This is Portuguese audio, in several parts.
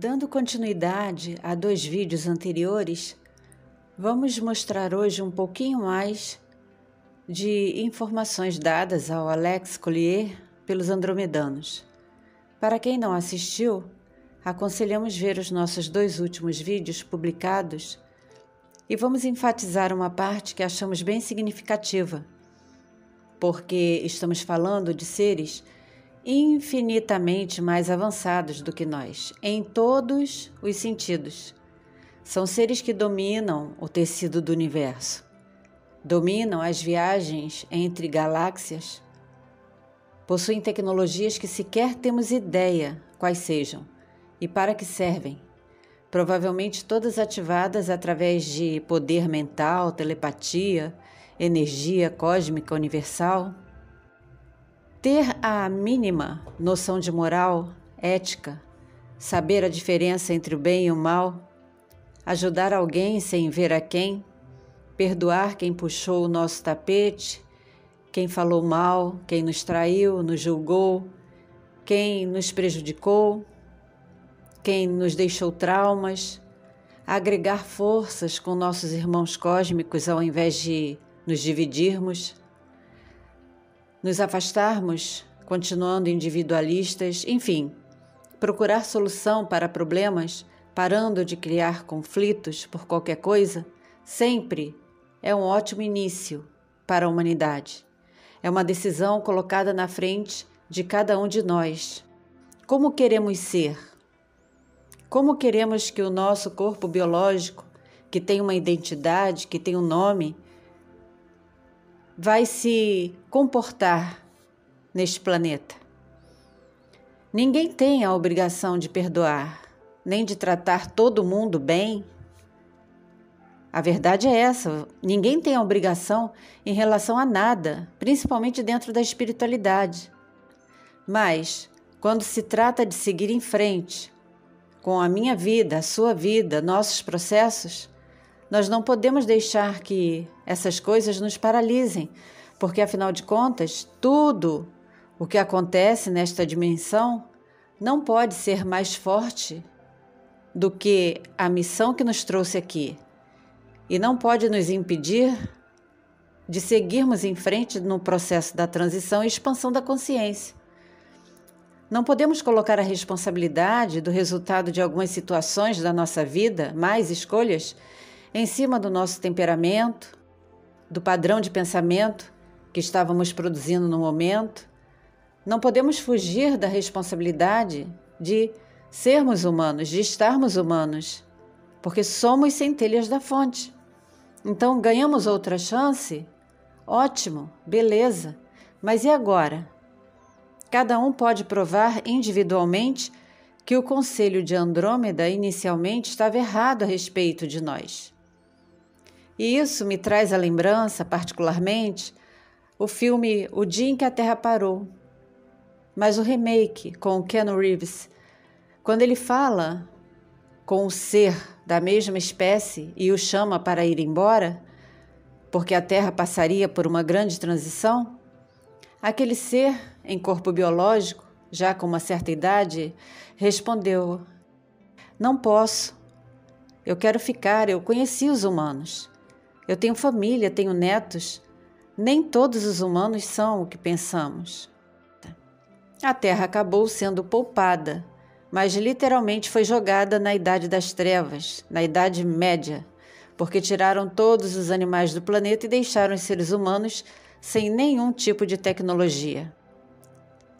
Dando continuidade a dois vídeos anteriores, vamos mostrar hoje um pouquinho mais de informações dadas ao Alex Collier pelos andromedanos. Para quem não assistiu, aconselhamos ver os nossos dois últimos vídeos publicados e vamos enfatizar uma parte que achamos bem significativa, porque estamos falando de seres infinitamente mais avançados do que nós, em todos os sentidos. São seres que dominam o tecido do universo, dominam as viagens entre galáxias, possuem tecnologias que sequer temos ideia quais sejam e para que servem. Provavelmente todas ativadas através de poder mental, telepatia, energia cósmica universal ter a mínima noção de moral, ética, saber a diferença entre o bem e o mal, ajudar alguém sem ver a quem, perdoar quem puxou o nosso tapete, quem falou mal, quem nos traiu, nos julgou, quem nos prejudicou, quem nos deixou traumas, agregar forças com nossos irmãos cósmicos ao invés de nos dividirmos nos afastarmos, continuando individualistas, enfim, procurar solução para problemas, parando de criar conflitos por qualquer coisa, sempre é um ótimo início para a humanidade. É uma decisão colocada na frente de cada um de nós. Como queremos ser? Como queremos que o nosso corpo biológico, que tem uma identidade, que tem um nome, vai se comportar neste planeta. Ninguém tem a obrigação de perdoar, nem de tratar todo mundo bem. A verdade é essa: ninguém tem a obrigação em relação a nada, principalmente dentro da espiritualidade. Mas, quando se trata de seguir em frente, com a minha vida, a sua vida, nossos processos, nós não podemos deixar que essas coisas nos paralisem, porque afinal de contas, tudo o que acontece nesta dimensão não pode ser mais forte do que a missão que nos trouxe aqui e não pode nos impedir de seguirmos em frente no processo da transição e expansão da consciência. Não podemos colocar a responsabilidade do resultado de algumas situações da nossa vida, mais escolhas, em cima do nosso temperamento, do padrão de pensamento que estávamos produzindo no momento. Não podemos fugir da responsabilidade de sermos humanos, de estarmos humanos, porque somos centelhas da fonte. Então, ganhamos outra chance? Ótimo, beleza. Mas e agora? Cada um pode provar individualmente que o conselho de Andrômeda inicialmente estava errado a respeito de nós. E isso me traz a lembrança, particularmente, o filme O Dia em que a Terra Parou, mas o remake com o Keanu Reeves, quando ele fala com o ser da mesma espécie e o chama para ir embora, porque a Terra passaria por uma grande transição, aquele ser em corpo biológico, já com uma certa idade, respondeu: Não posso. Eu quero ficar, eu conheci os humanos. Eu tenho família, tenho netos. Nem todos os humanos são o que pensamos. A Terra acabou sendo poupada, mas literalmente foi jogada na Idade das Trevas, na Idade Média, porque tiraram todos os animais do planeta e deixaram os seres humanos sem nenhum tipo de tecnologia.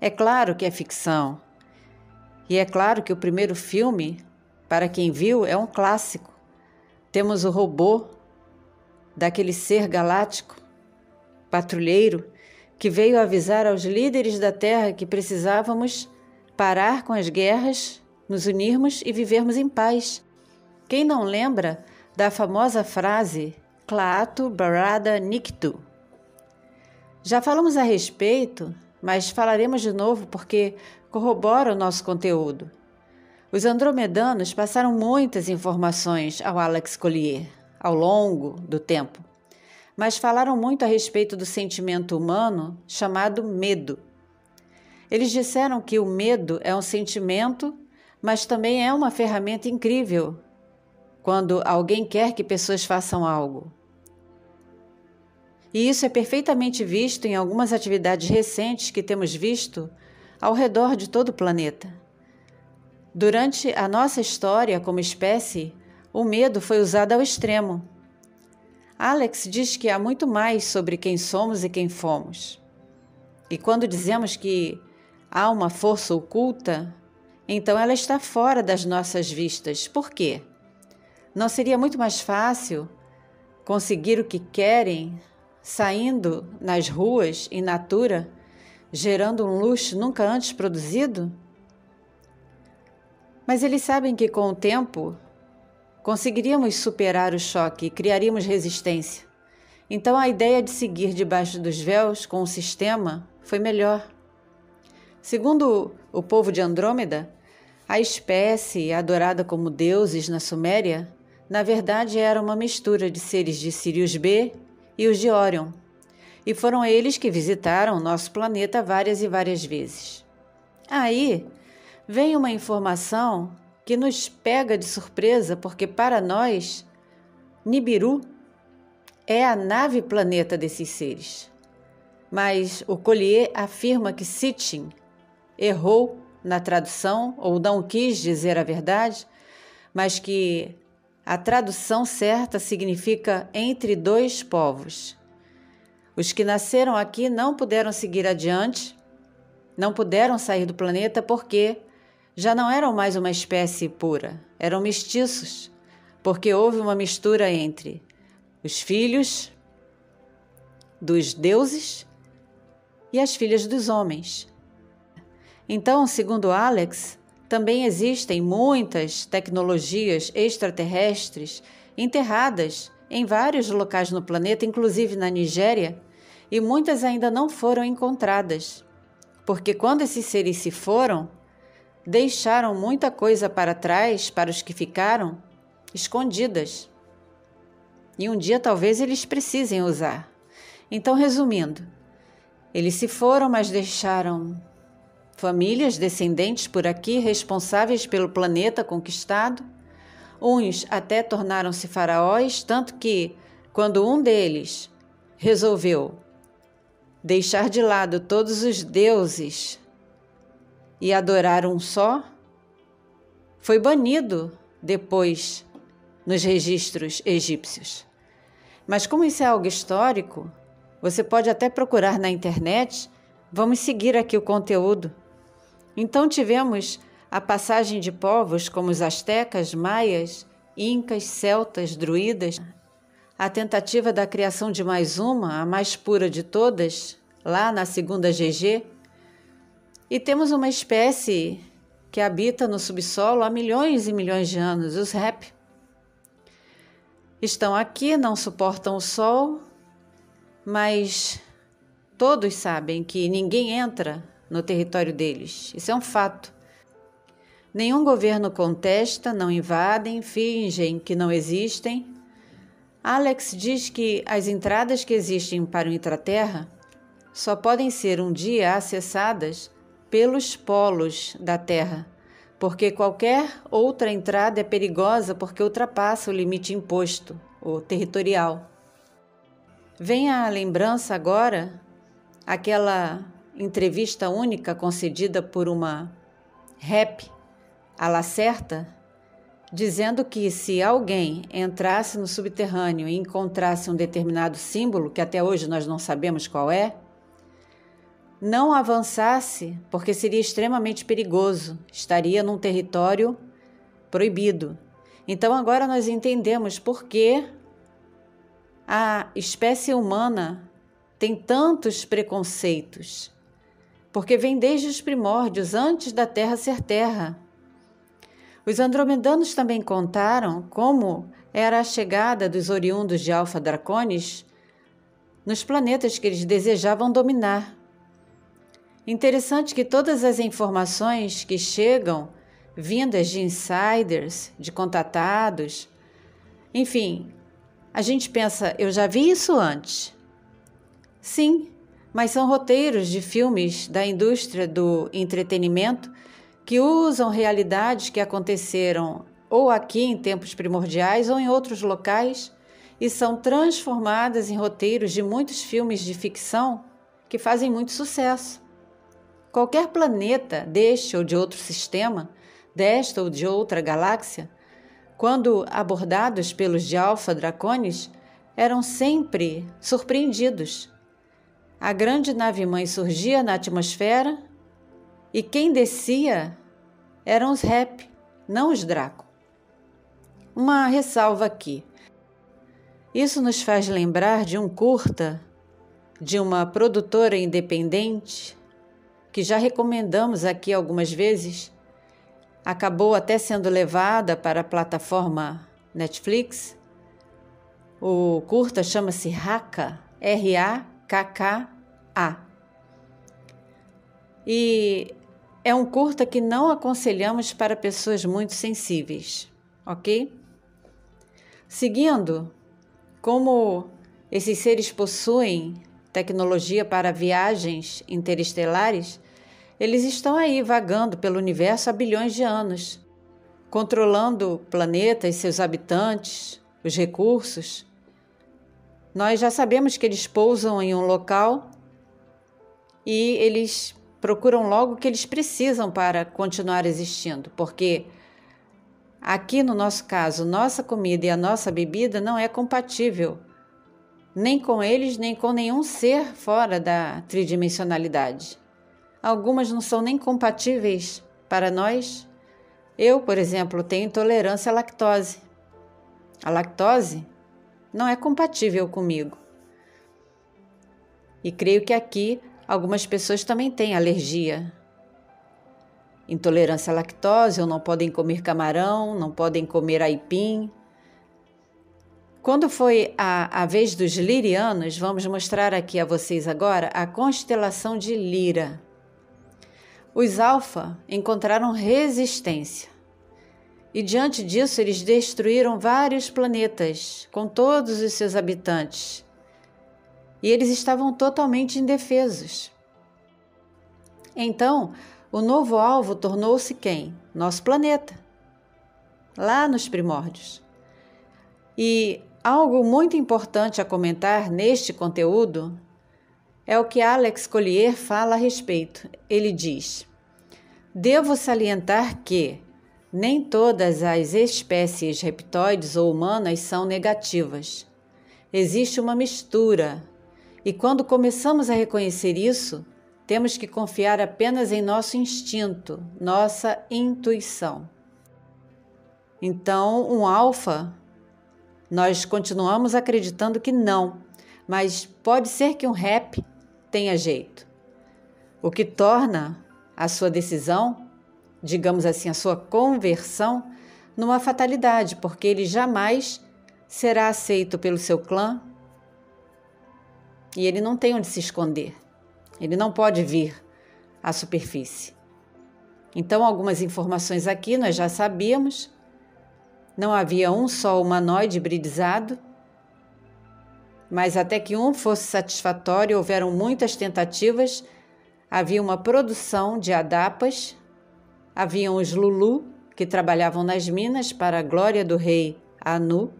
É claro que é ficção. E é claro que o primeiro filme, para quem viu, é um clássico. Temos o robô daquele ser galáctico, patrulheiro, que veio avisar aos líderes da Terra que precisávamos parar com as guerras, nos unirmos e vivermos em paz. Quem não lembra da famosa frase Klaatu Barada Niktu? Já falamos a respeito, mas falaremos de novo porque corrobora o nosso conteúdo. Os andromedanos passaram muitas informações ao Alex Collier ao longo do tempo, mas falaram muito a respeito do sentimento humano chamado medo. Eles disseram que o medo é um sentimento, mas também é uma ferramenta incrível quando alguém quer que pessoas façam algo. E isso é perfeitamente visto em algumas atividades recentes que temos visto ao redor de todo o planeta. Durante a nossa história como espécie, o medo foi usado ao extremo. Alex diz que há muito mais sobre quem somos e quem fomos. E quando dizemos que há uma força oculta, então ela está fora das nossas vistas. Por quê? Não seria muito mais fácil conseguir o que querem saindo nas ruas in natura, gerando um luxo nunca antes produzido? Mas eles sabem que com o tempo conseguiríamos superar o choque e criaríamos resistência. Então a ideia de seguir debaixo dos véus com o sistema foi melhor. Segundo o povo de Andrômeda, a espécie adorada como deuses na Suméria, na verdade era uma mistura de seres de Sirius B e os de Orion, e foram eles que visitaram nosso planeta várias e várias vezes. Aí vem uma informação que nos pega de surpresa, porque para nós, Nibiru é a nave planeta desses seres. Mas o Collier afirma que Sitchin errou na tradução ou não quis dizer a verdade, mas que a tradução certa significa entre dois povos. Os que nasceram aqui não puderam seguir adiante, não puderam sair do planeta porque já não eram mais uma espécie pura, eram mestiços, porque houve uma mistura entre os filhos dos deuses e as filhas dos homens. Então, segundo Alex, também existem muitas tecnologias extraterrestres enterradas em vários locais no planeta, inclusive na Nigéria, e muitas ainda não foram encontradas. Porque quando esses seres se foram, deixaram muita coisa para trás para os que ficaram, escondidas. E um dia talvez eles precisem usar. Então, resumindo, eles se foram, mas deixaram famílias descendentes por aqui responsáveis pelo planeta conquistado. Uns até tornaram-se faraós, tanto que, quando um deles resolveu deixar de lado todos os deuses e adorar um só, foi banido depois nos registros egípcios. Mas, como isso é algo histórico, você pode até procurar na internet. Vamos seguir aqui o conteúdo. Então tivemos a passagem de povos como os astecas, maias, incas, celtas, druidas, a tentativa da criação de mais uma, a mais pura de todas, lá na segunda GG. E temos uma espécie que habita no subsolo há milhões e milhões de anos, os rap. Estão aqui, não suportam o sol, mas todos sabem que ninguém entra no território deles. Isso é um fato. Nenhum governo contesta, não invadem, fingem que não existem. Alex diz que as entradas que existem para o intraterra só podem ser um dia acessadas pelos polos da Terra, porque qualquer outra entrada é perigosa porque ultrapassa o limite imposto, o territorial. Vem à lembrança agora aquela entrevista única concedida por uma rap à Lacerta, dizendo que se alguém entrasse no subterrâneo e encontrasse um determinado símbolo, que até hoje nós não sabemos qual é, não avançasse porque seria extremamente perigoso, estaria num território proibido. Então agora nós entendemos por que a espécie humana tem tantos preconceitos porque vem desde os primórdios, antes da Terra ser terra. Os andromedanos também contaram como era a chegada dos oriundos de Alfa Draconis nos planetas que eles desejavam dominar. Interessante que todas as informações que chegam, vindas de insiders, de contatados, enfim, a gente pensa, eu já vi isso antes. Sim, mas são roteiros de filmes da indústria do entretenimento que usam realidades que aconteceram ou aqui em tempos primordiais ou em outros locais e são transformadas em roteiros de muitos filmes de ficção que fazem muito sucesso. Qualquer planeta deste ou de outro sistema, desta ou de outra galáxia, quando abordados pelos de Alpha Draconis, eram sempre surpreendidos. A grande nave-mãe surgia na atmosfera e quem descia eram os Rep, não os Draco. Uma ressalva aqui. Isso nos faz lembrar de um curta de uma produtora independente que já recomendamos aqui algumas vezes. Acabou até sendo levada para a plataforma Netflix. O curta chama-se Raka, R-A-K-K-A. E é um curta que não aconselhamos para pessoas muito sensíveis, ok? Seguindo, como esses seres possuem tecnologia para viagens interestelares, eles estão aí vagando pelo universo há bilhões de anos, controlando o planeta e seus habitantes, os recursos. Nós já sabemos que eles pousam em um local e eles procuram logo o que eles precisam para continuar existindo, porque Aqui no nosso caso, nossa comida e a nossa bebida não é compatível nem com eles, nem com nenhum ser fora da tridimensionalidade. Algumas não são nem compatíveis para nós. Eu, por exemplo, tenho intolerância à lactose. A lactose não é compatível comigo. E creio que aqui algumas pessoas também têm alergia intolerância à lactose ou não podem comer camarão, não podem comer aipim. Quando foi a, a vez dos lirianos, vamos mostrar aqui a vocês agora a constelação de Lira. Os alfa encontraram resistência. E diante disso, eles destruíram vários planetas com todos os seus habitantes. E eles estavam totalmente indefesos. Então, o novo alvo tornou-se quem? Nosso planeta, lá nos primórdios. E algo muito importante a comentar neste conteúdo é o que Alex Collier fala a respeito. Ele diz: Devo salientar que nem todas as espécies reptoides ou humanas são negativas. Existe uma mistura, e quando começamos a reconhecer isso, temos que confiar apenas em nosso instinto, nossa intuição. Então, um alfa, nós continuamos acreditando que não, mas pode ser que um rap tenha jeito. O que torna a sua decisão, digamos assim, a sua conversão, numa fatalidade, porque ele jamais será aceito pelo seu clã e ele não tem onde se esconder. Ele não pode vir à superfície. Então, algumas informações aqui nós já sabíamos. Não havia um só humanoide hibridizado, mas até que um fosse satisfatório, houveram muitas tentativas. Havia uma produção de adapas, haviam os Lulu, que trabalhavam nas minas para a glória do rei Anu.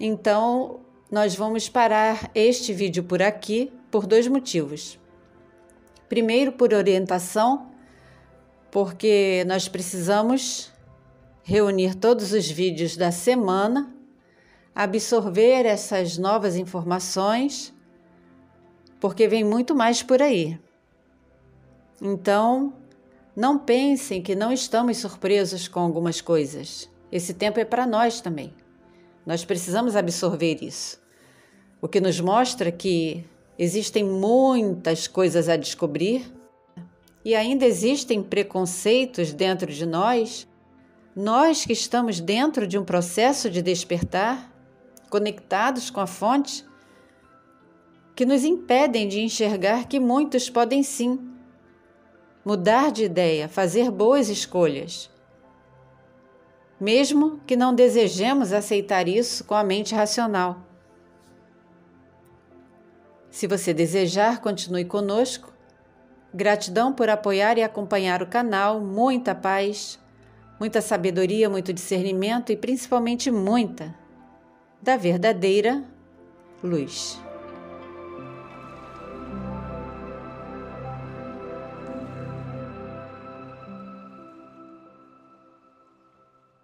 Então, nós vamos parar este vídeo por aqui por dois motivos. Primeiro, por orientação, porque nós precisamos reunir todos os vídeos da semana, absorver essas novas informações, porque vem muito mais por aí. Então, não pensem que não estamos surpresos com algumas coisas. Esse tempo é para nós também. Nós precisamos absorver isso. O que nos mostra que existem muitas coisas a descobrir e ainda existem preconceitos dentro de nós, nós que estamos dentro de um processo de despertar, conectados com a fonte, que nos impedem de enxergar que muitos podem sim mudar de ideia, fazer boas escolhas. Mesmo que não desejemos aceitar isso com a mente racional. Se você desejar, continue conosco. Gratidão por apoiar e acompanhar o canal. Muita paz, muita sabedoria, muito discernimento e principalmente muita da verdadeira luz.